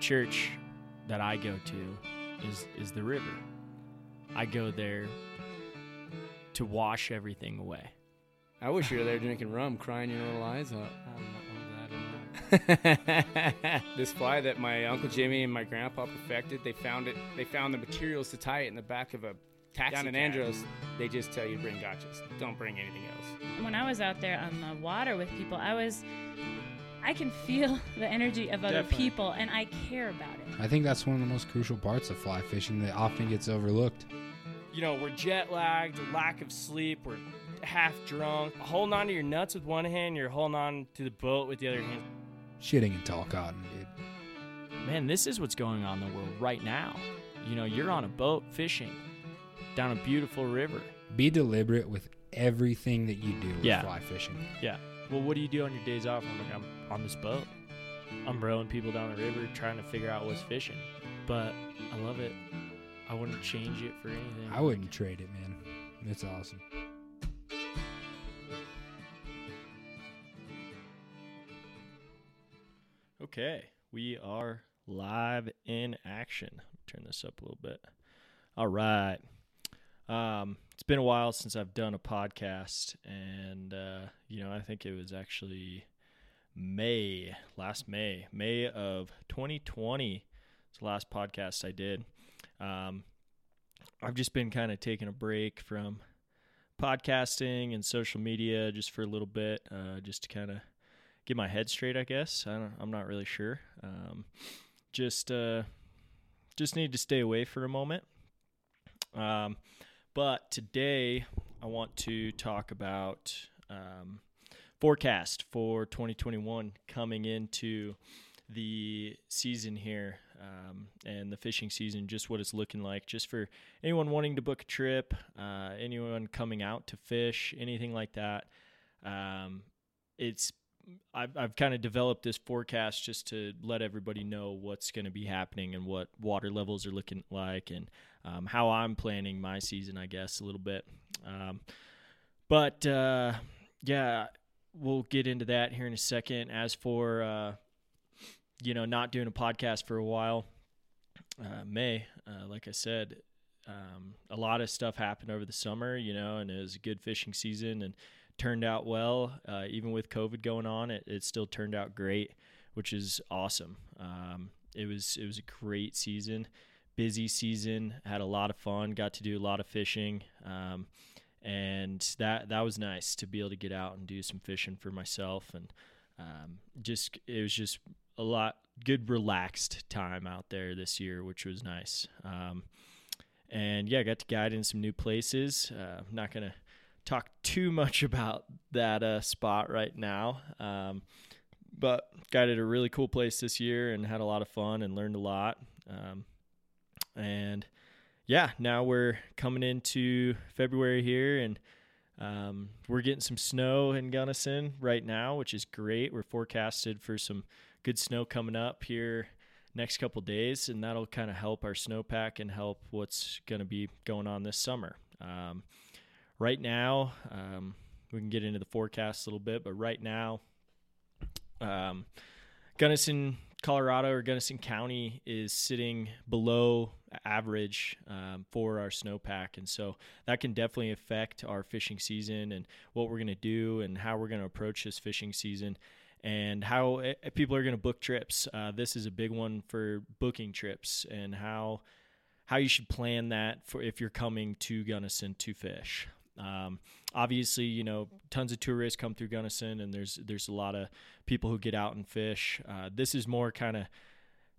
church that I go to is is the river. I go there to wash everything away. I wish you were there drinking rum, crying your little eyes out. this fly that my uncle Jimmy and my grandpa perfected, they found it. They found the materials to tie it in the back of a taxi down in cab. Andros. They just tell you to bring gotchas. Don't bring anything else. When I was out there on the water with people, I was I can feel the energy of other Definitely. people and I care about it. I think that's one of the most crucial parts of fly fishing that often gets overlooked. You know, we're jet lagged, lack of sleep, we're half drunk. Holding on to your nuts with one hand, you're holding on to the boat with the other hand. Shitting in tall cotton, dude. Man, this is what's going on in the world right now. You know, you're on a boat fishing down a beautiful river. Be deliberate with everything that you do with Yeah. fly fishing. Yeah. Well, what do you do on your days off? I'm like, I'm on this boat. I'm rowing people down the river trying to figure out what's fishing. But I love it. I wouldn't change it for anything. I wouldn't trade it, man. It's awesome. Okay, we are live in action. Turn this up a little bit. All right. Um, it's been a while since I've done a podcast, and uh, you know, I think it was actually May, last May, May of 2020. It's the last podcast I did. Um, I've just been kind of taking a break from podcasting and social media just for a little bit, uh, just to kind of get my head straight. I guess I don't, I'm not really sure. Um, just uh, just need to stay away for a moment. Um, but today I want to talk about um, forecast for 2021 coming into the season here um, and the fishing season, just what it's looking like, just for anyone wanting to book a trip, uh, anyone coming out to fish, anything like that. Um, it's I've, I've kind of developed this forecast just to let everybody know what's going to be happening and what water levels are looking like and um, how I'm planning my season, I guess, a little bit. Um, but uh, yeah, we'll get into that here in a second. As for uh, you know, not doing a podcast for a while, uh, May, uh, like I said, um, a lot of stuff happened over the summer, you know, and it was a good fishing season and turned out well. Uh, even with COVID going on, it, it still turned out great, which is awesome. Um, it was it was a great season, busy season. Had a lot of fun. Got to do a lot of fishing, um, and that that was nice to be able to get out and do some fishing for myself and um, just it was just a lot good relaxed time out there this year, which was nice. Um, and yeah, I got to guide in some new places. Uh, not gonna talk too much about that uh, spot right now, um, but guided a really cool place this year and had a lot of fun and learned a lot. Um, and yeah, now we're coming into February here and. Um, we're getting some snow in Gunnison right now, which is great. We're forecasted for some good snow coming up here next couple days, and that'll kind of help our snowpack and help what's going to be going on this summer. Um, right now, um, we can get into the forecast a little bit, but right now, um, Gunnison, Colorado, or Gunnison County is sitting below average um, for our snowpack, and so that can definitely affect our fishing season and what we're going to do and how we're going to approach this fishing season and how uh, people are going to book trips. Uh, this is a big one for booking trips and how how you should plan that for if you're coming to Gunnison to fish. Um, obviously, you know, tons of tourists come through Gunnison, and there's there's a lot of people who get out and fish. Uh, this is more kind of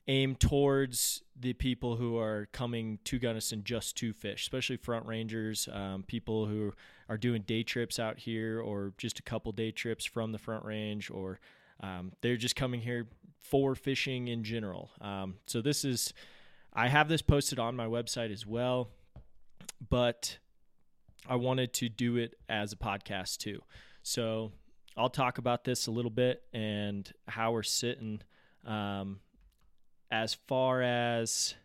aimed towards the people who are coming to Gunnison just to fish, especially front rangers, um, people who are doing day trips out here, or just a couple day trips from the front range, or um, they're just coming here for fishing in general. Um, so this is, I have this posted on my website as well, but I wanted to do it as a podcast too. So I'll talk about this a little bit and how we're sitting um, as far as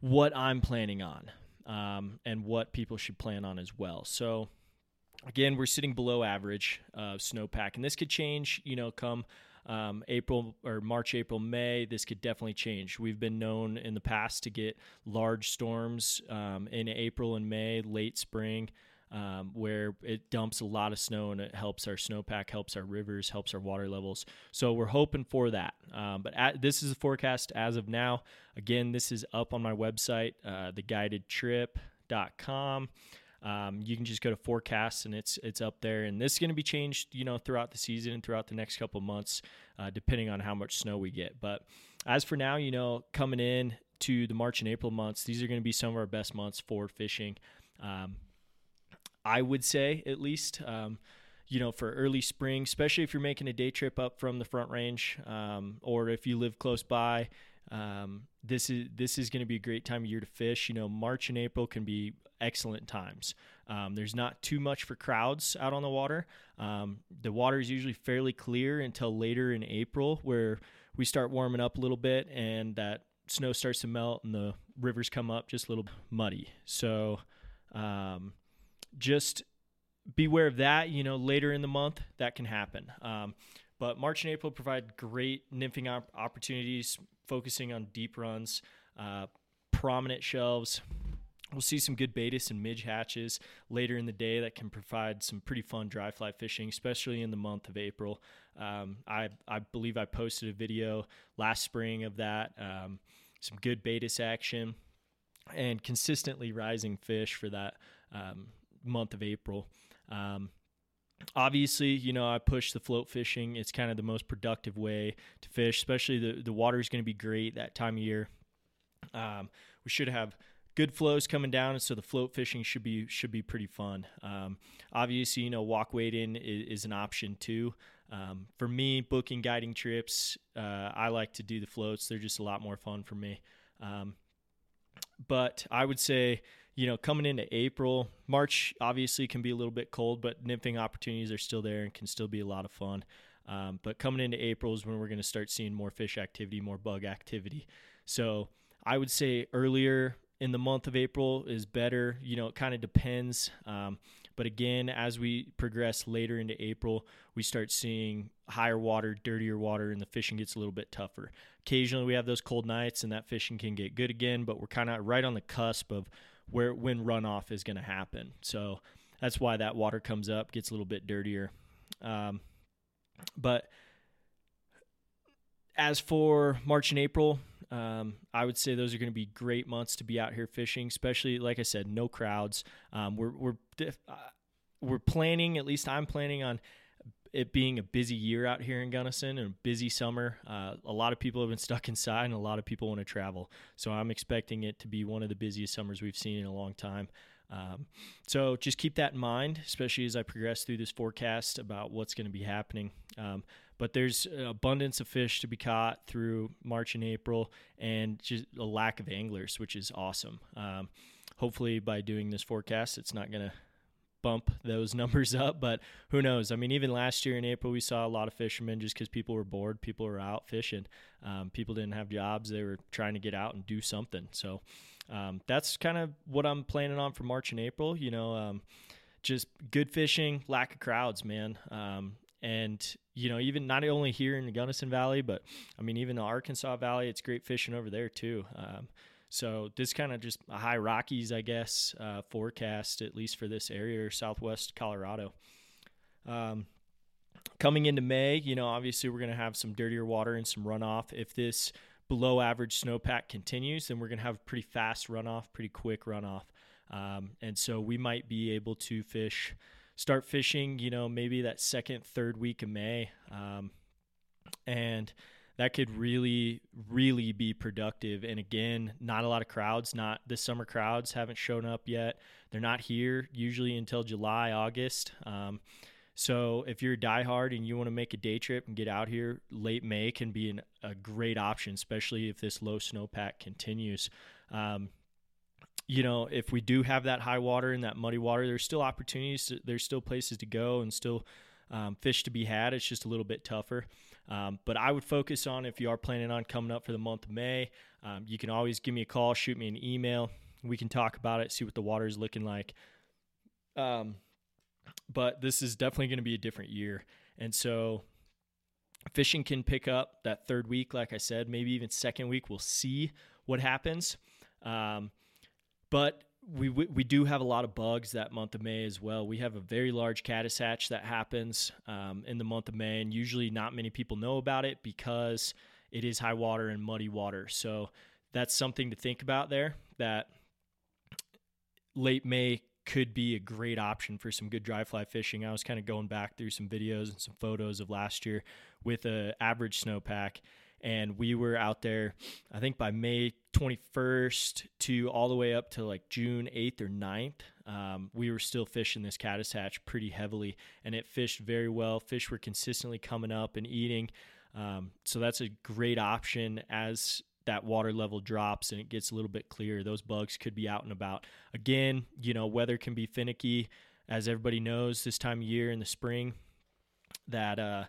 what I'm planning on um, and what people should plan on as well. So again, we're sitting below average uh, snowpack, and this could change, you know, come um, April or March, April, May, this could definitely change. We've been known in the past to get large storms um, in April and May, late spring. Um, where it dumps a lot of snow and it helps our snowpack, helps our rivers, helps our water levels. So we're hoping for that. Um, but at, this is a forecast as of now. Again, this is up on my website, uh, theguidedtrip.com. Um, you can just go to forecasts and it's it's up there. And this is going to be changed, you know, throughout the season and throughout the next couple months, uh, depending on how much snow we get. But as for now, you know, coming in to the March and April months, these are going to be some of our best months for fishing. Um, I would say at least. Um, you know, for early spring, especially if you're making a day trip up from the Front Range, um, or if you live close by, um, this is this is going to be a great time of year to fish. You know, March and April can be excellent times. Um, there's not too much for crowds out on the water. Um, the water is usually fairly clear until later in April, where we start warming up a little bit and that snow starts to melt and the rivers come up just a little muddy. So, um, just beware of that. You know, later in the month that can happen. Um, but March and April provide great nymphing op- opportunities, focusing on deep runs, uh, prominent shelves. We'll see some good Baetis and midge hatches later in the day that can provide some pretty fun dry fly fishing, especially in the month of April. Um, I, I believe I posted a video last spring of that. Um, some good Baetis action and consistently rising fish for that um, month of April. Um, obviously, you know, I push the float fishing. It's kind of the most productive way to fish, especially the, the water is going to be great that time of year. Um, we should have good flows coming down, so the float fishing should be should be pretty fun. Um, obviously, you know, walk wading is, is an option too. Um, for me, booking guiding trips, uh, I like to do the floats. They're just a lot more fun for me. Um, but I would say you know, coming into April, March obviously can be a little bit cold, but nymphing opportunities are still there and can still be a lot of fun. Um, but coming into April is when we're going to start seeing more fish activity, more bug activity. So I would say earlier in the month of April is better. You know, it kind of depends. Um, but again, as we progress later into April, we start seeing higher water, dirtier water, and the fishing gets a little bit tougher. Occasionally, we have those cold nights, and that fishing can get good again. But we're kind of right on the cusp of where when runoff is going to happen. So that's why that water comes up, gets a little bit dirtier. Um, but as for March and April, um, I would say those are going to be great months to be out here fishing, especially like I said, no crowds. Um, we're we're uh, we're planning, at least I'm planning on it being a busy year out here in Gunnison and a busy summer. Uh, a lot of people have been stuck inside, and a lot of people want to travel. So I'm expecting it to be one of the busiest summers we've seen in a long time. Um, so just keep that in mind, especially as I progress through this forecast about what's going to be happening. Um, but there's an abundance of fish to be caught through March and April, and just a lack of anglers, which is awesome. Um, hopefully, by doing this forecast, it's not going to bump those numbers up. But who knows? I mean, even last year in April, we saw a lot of fishermen just because people were bored. People were out fishing. Um, people didn't have jobs. They were trying to get out and do something. So um, that's kind of what I'm planning on for March and April. You know, um, just good fishing, lack of crowds, man. Um, and you know, even not only here in the Gunnison Valley, but I mean, even the Arkansas Valley, it's great fishing over there too. So this kind of just a high Rockies, I guess, uh, forecast at least for this area or Southwest Colorado. Um, coming into May, you know, obviously we're going to have some dirtier water and some runoff. If this below average snowpack continues, then we're going to have pretty fast runoff, pretty quick runoff. Um, and so we might be able to fish, start fishing, you know, maybe that second, third week of May. Um, and that could really, really be productive. And again, not a lot of crowds, not the summer crowds haven't shown up yet. They're not here usually until July, August. Um, so if you're a diehard and you want to make a day trip and get out here, late May can be an, a great option, especially if this low snowpack continues. Um, you know, if we do have that high water and that muddy water, there's still opportunities. To, there's still places to go and still um, fish to be had. It's just a little bit tougher. Um, but I would focus on if you are planning on coming up for the month of May, um, you can always give me a call, shoot me an email. We can talk about it, see what the water is looking like. Um, but this is definitely going to be a different year. And so fishing can pick up that third week, like I said, maybe even second week. We'll see what happens. Um, but we, we do have a lot of bugs that month of May as well. We have a very large caddis hatch that happens um, in the month of May, and usually not many people know about it because it is high water and muddy water. So that's something to think about there. That late May could be a great option for some good dry fly fishing. I was kind of going back through some videos and some photos of last year with a average snowpack and we were out there i think by may 21st to all the way up to like june 8th or 9th um, we were still fishing this caddis hatch pretty heavily and it fished very well. Fish were consistently coming up and eating. Um, so that's a great option as that water level drops and it gets a little bit clearer. Those bugs could be out and about. Again you know weather can be finicky. As everybody knows this time of year in the spring that uh,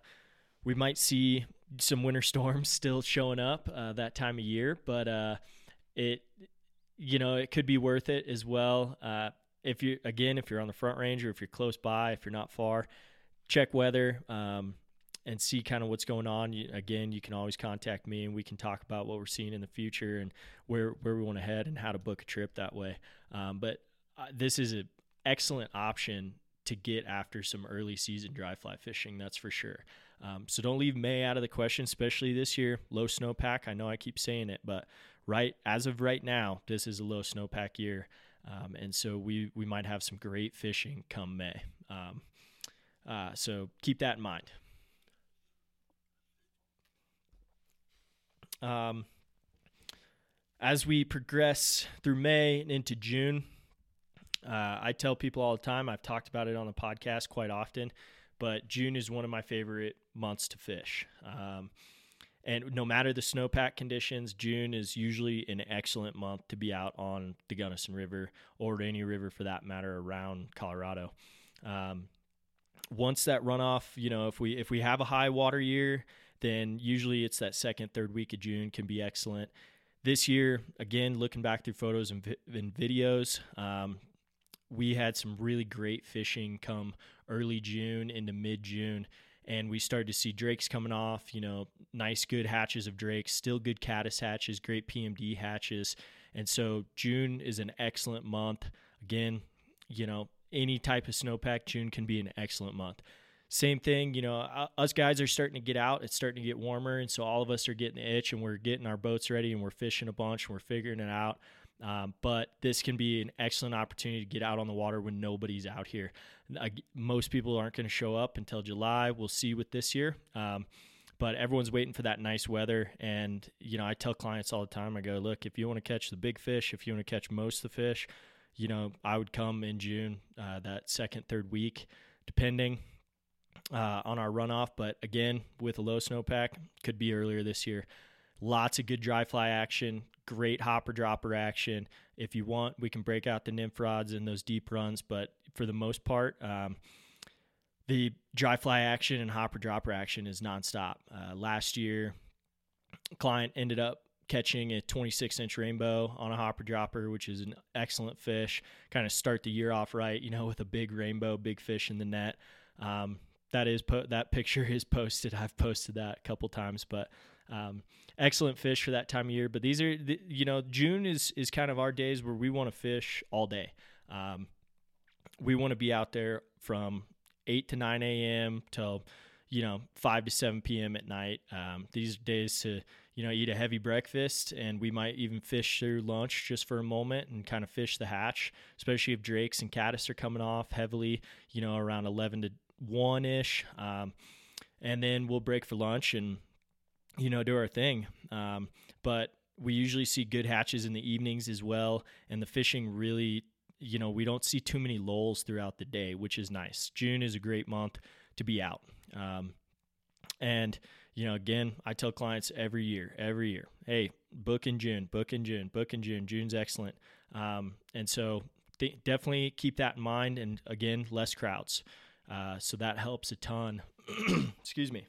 we might see some winter storms still showing up uh, that time of year, but uh, it you know it could be worth it as well. Uh, if you again if you're on the front range or if you're close by, if you're not far, check weather um, and see kind of what's going on. You, again, you can always contact me and we can talk about what we're seeing in the future and where where we want to head and how to book a trip that way. Um, but uh, this is an excellent option to get after some early season dry fly fishing. That's for sure. Um, so don't leave May out of the question, especially this year. Low snowpack. I know I keep saying it, but right as of right now, this is a low snowpack year, um, and so we we might have some great fishing come May. Um, uh, so keep that in mind. Um, as we progress through May and into June, uh, I tell people all the time. I've talked about it on the podcast quite often but June is one of my favorite months to fish. Um, and no matter the snowpack conditions, June is usually an excellent month to be out on the Gunnison River or any river for that matter around Colorado. Um, once that runoff, you know, if we if we have a high water year, then usually it's that second third week of June can be excellent. This year, again, looking back through photos and, vi- and videos, um, we had some really great fishing come early June into mid June. And we started to see drakes coming off, you know, nice, good hatches of drakes, still good caddis hatches, great PMD hatches. And so June is an excellent month. Again, you know, any type of snowpack, June can be an excellent month. Same thing, you know, uh, us guys are starting to get out. It's starting to get warmer. And so all of us are getting the itch and we're getting our boats ready and we're fishing a bunch and we're figuring it out. Um, but this can be an excellent opportunity to get out on the water when nobody's out here. Uh, most people aren't going to show up until July. We'll see with this year. Um, but everyone's waiting for that nice weather. And, you know, I tell clients all the time, I go, look, if you want to catch the big fish, if you want to catch most of the fish, you know, I would come in June, uh, that second, third week, depending uh, on our runoff. But again, with a low snowpack, could be earlier this year. Lots of good dry fly action, great hopper dropper action. If you want, we can break out the nymph rods and those deep runs, but for the most part, um, the dry fly action and hopper dropper action is nonstop. Uh, last year, client ended up catching a 26 inch rainbow on a hopper dropper, which is an excellent fish. Kind of start the year off right, you know, with a big rainbow, big fish in the net. Um, that is po- that picture is posted. I've posted that a couple times, but um, excellent fish for that time of year. But these are, you know, June is is kind of our days where we want to fish all day. Um, we want to be out there from eight to nine a.m. till you know five to seven p.m. at night. Um, these days to you know eat a heavy breakfast, and we might even fish through lunch just for a moment and kind of fish the hatch, especially if drakes and caddis are coming off heavily. You know, around eleven to one ish. Um, and then we'll break for lunch and you know, do our thing. Um, but we usually see good hatches in the evenings as well, and the fishing really, you know, we don't see too many lulls throughout the day, which is nice. June is a great month to be out. Um, and you know, again, I tell clients every year, every year, hey, book in June, book in June, book in June. June's excellent. Um, and so th- definitely keep that in mind. And again, less crowds. Uh, so that helps a ton. Excuse me.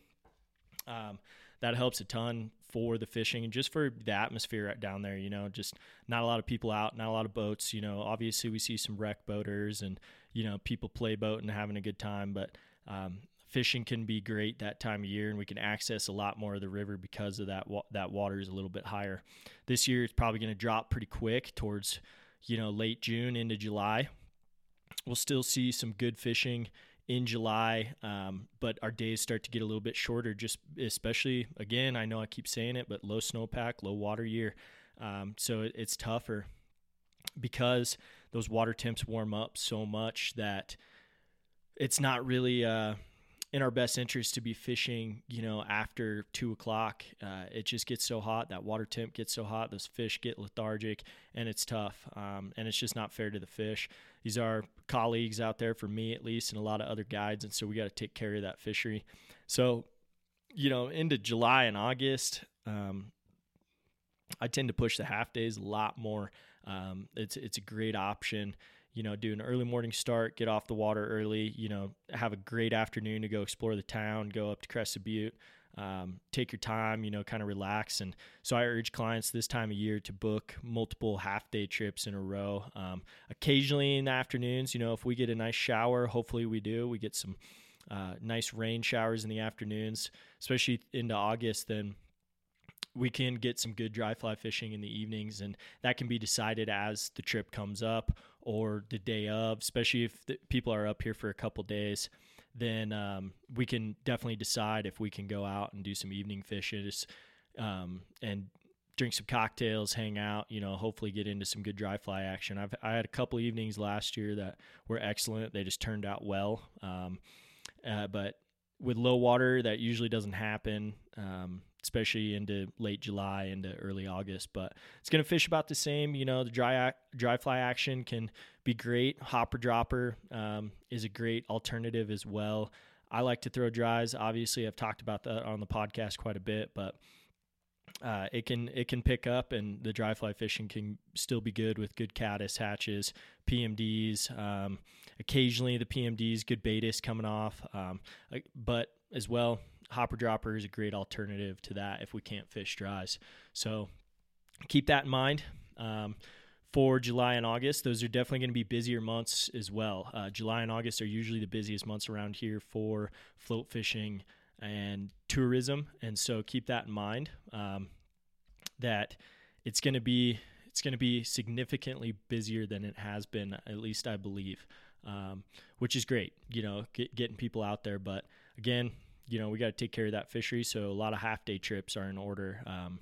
Um, that helps a ton for the fishing and just for the atmosphere down there. You know, just not a lot of people out, not a lot of boats. You know, obviously we see some wreck boaters and you know people play boat and having a good time, but um, fishing can be great that time of year, and we can access a lot more of the river because of that. Wa- that water is a little bit higher. This year, it's probably going to drop pretty quick towards you know late June into July. We'll still see some good fishing in July, um, but our days start to get a little bit shorter. Just especially again, I know I keep saying it, but low snowpack, low water year, um, so it, it's tougher because those water temps warm up so much that it's not really uh, in our best interest to be fishing, you know, after two o'clock. Uh, it just gets so hot. That water temp gets so hot. Those fish get lethargic, and it's tough. Um, and it's just not fair to the fish. These are colleagues out there, for me at least, and a lot of other guides, and so we got to take care of that fishery. So, you know, into July and August, um, I tend to push the half days a lot more. Um, it's it's a great option you know, do an early morning start, get off the water early, you know, have a great afternoon to go explore the town, go up to Crested Butte, um, take your time, you know, kind of relax. And so I urge clients this time of year to book multiple half day trips in a row. Um, occasionally in the afternoons, you know, if we get a nice shower, hopefully we do, we get some uh, nice rain showers in the afternoons, especially into August, then we can get some good dry fly fishing in the evenings and that can be decided as the trip comes up or the day of, especially if people are up here for a couple days, then um, we can definitely decide if we can go out and do some evening fishes um, and drink some cocktails, hang out, you know, hopefully get into some good dry fly action. I've I had a couple evenings last year that were excellent. They just turned out well. Um, uh, but with low water, that usually doesn't happen. Um, especially into late July into early August. But it's going to fish about the same. You know, the dry dry fly action can be great. Hopper dropper um, is a great alternative as well. I like to throw dries. Obviously, I've talked about that on the podcast quite a bit, but uh, it can it can pick up, and the dry fly fishing can still be good with good caddis hatches, PMDs. Um, occasionally, the PMDs, good Baetis coming off, um, but as well, hopper dropper is a great alternative to that if we can't fish dries. So keep that in mind. Um, for July and August, those are definitely going to be busier months as well. Uh, July and August are usually the busiest months around here for float fishing and tourism, and so keep that in mind. Um, that it's going to be it's going to be significantly busier than it has been, at least I believe, um, which is great. You know, get, getting people out there, but again, you know, we got to take care of that fishery. So a lot of half day trips are in order. Um,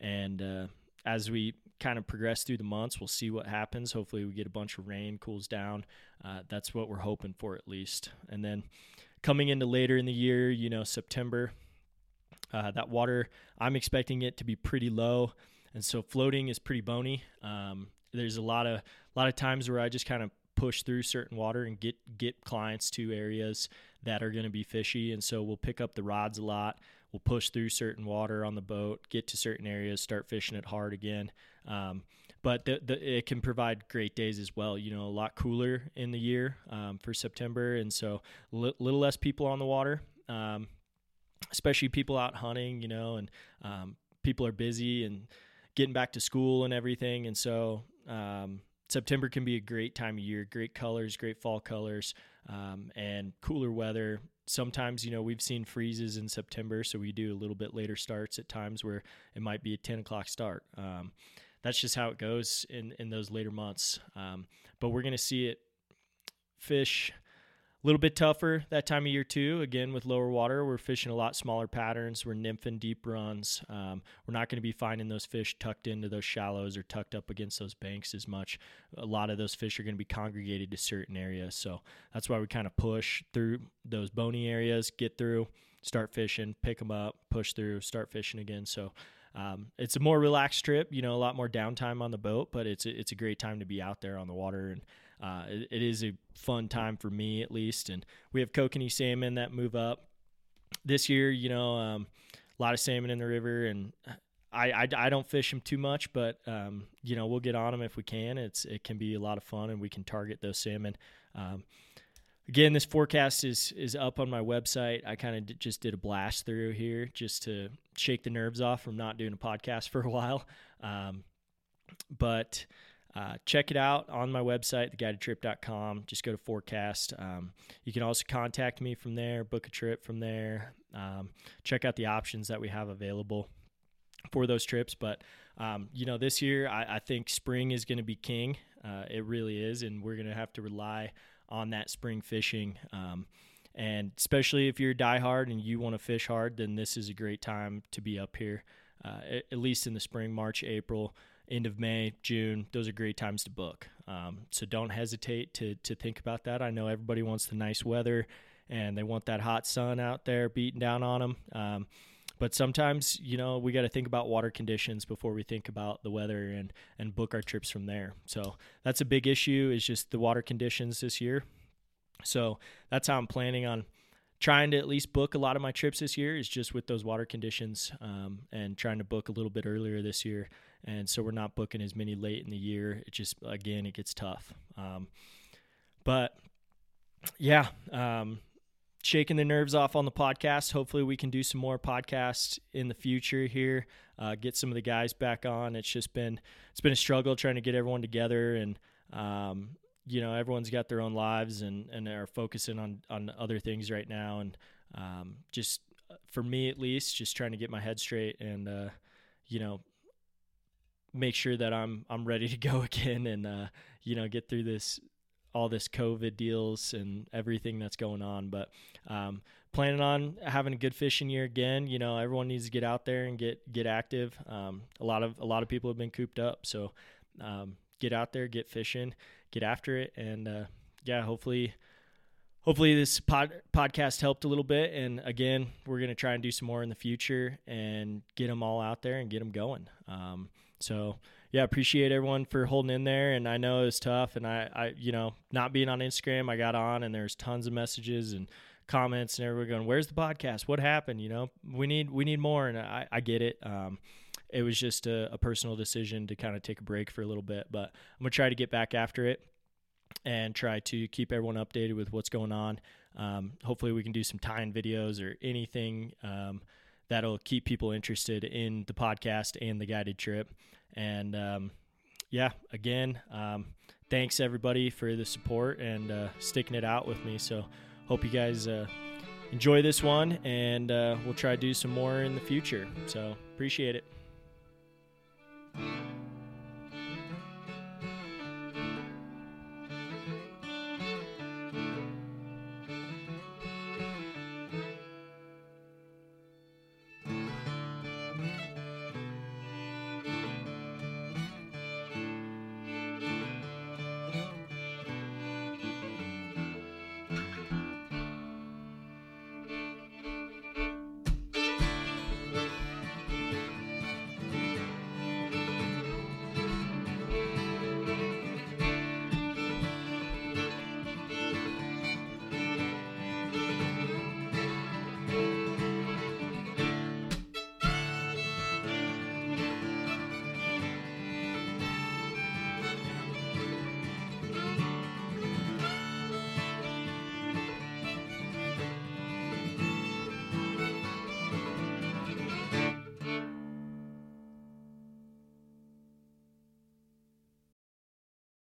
and uh, as we kind of progress through the months, we'll see what happens. Hopefully, we get a bunch of rain, cools down. Uh, that's what we're hoping for at least. And then coming into later in the year, you know, September, uh, that water, I'm expecting it to be pretty low. And so floating is pretty bony. Um, there's a lot of a lot of times where I just kind of push through certain water and get get clients to areas that are going to be fishy. And so we'll pick up the rods a lot. We'll push through certain water on the boat get to certain areas start fishing it hard again. Um, but the, the, it can provide great days as well you know a lot cooler in the year um, for september. And so li- little less people on the water um, especially people out hunting you know and um, people are busy and getting back to school and everything. And so um, September can be a great time of year, great colors, great fall colors, um, and cooler weather. Sometimes, you know, we've seen freezes in September, so we do a little bit later starts at times where it might be a 10 o'clock start. Um, that's just how it goes in, in those later months. Um, but we're going to see it fish a little bit tougher that time of year too. Again, with lower water, we're fishing a lot smaller patterns. We're nymphing deep runs. Um, we're not going to be finding those fish tucked into those shallows or tucked up against those banks as much. A lot of those fish are going to be congregated to certain areas. So that's why we kind of push through those bony areas, get through, start fishing, pick them up, push through, start fishing again. So um, it's a more relaxed trip, you know, a lot more downtime on the boat, but it's it's a great time to be out there on the water and uh, it, it is a fun time for me at least. And we have kokanee salmon that move up this year. You know, um, a lot of salmon in the river, and I, I, I don't fish them too much, but um, you know we'll get on them if we can. It's it can be a lot of fun, and we can target those salmon. Um, again, this forecast is is up on my website. I kind of d- just did a blast through here just to shake the nerves off from not doing a podcast for a while. Um, but uh, check it out on my website, theguidedtrip.com. Just go to forecast. Um, you can also contact me from there, book a trip from there, um, check out the options that we have available for those trips. But, um, you know, this year I, I think spring is going to be king. Uh, it really is. And we're going to have to rely on that spring fishing. Um, and especially if you're diehard and you want to fish hard, then this is a great time to be up here, uh, at, at least in the spring, March, April end of May, June, those are great times to book. Um, so don't hesitate to to think about that. I know everybody wants the nice weather and they want that hot sun out there beating down on them. Um, but sometimes, you know, we got to think about water conditions before we think about the weather and and book our trips from there. So that's a big issue is just the water conditions this year. So that's how I'm planning on trying to at least book a lot of my trips this year is just with those water conditions um, and trying to book a little bit earlier this year and so we're not booking as many late in the year. It just again it gets tough. Um, but yeah, um, shaking the nerves off on the podcast. Hopefully, we can do some more podcasts in the future here. Uh, get some of the guys back on. It's just been it's been a struggle trying to get everyone together, and um, you know everyone's got their own lives and and are focusing on on other things right now, and um, just uh, for me at least, just trying to get my head straight and uh, you know make sure that I'm I'm ready to go again and uh, you know get through this all this COVID deals and everything that's going on. But um, planning on having a good fishing year again. You know, everyone needs to get out there and get get active. Um, a lot of a lot of people have been cooped up, so um, get out there, get fishing, get after it, and uh, yeah, hopefully. Hopefully this pod, podcast helped a little bit, and again, we're gonna try and do some more in the future and get them all out there and get them going. So yeah, appreciate everyone for holding in there. And I know it was tough. And I, I, you know, not being on Instagram, I got on and there's tons of messages and comments and everyone going, "Where's the podcast? What happened?" You know, we need we need more. And I, I get it. Um, it was just a, a personal decision to kind of take a break for a little bit, but I'm gonna try to get back after it and try to keep everyone updated with what's going on. Um, hopefully, we can do some time videos or anything. Um, that'll keep people interested in the podcast and the guided trip. And um, yeah, again, um, thanks everybody for the support and uh, sticking it out with me. So hope you guys uh, enjoy this one, and uh, we'll try to do some more in the future. So appreciate it.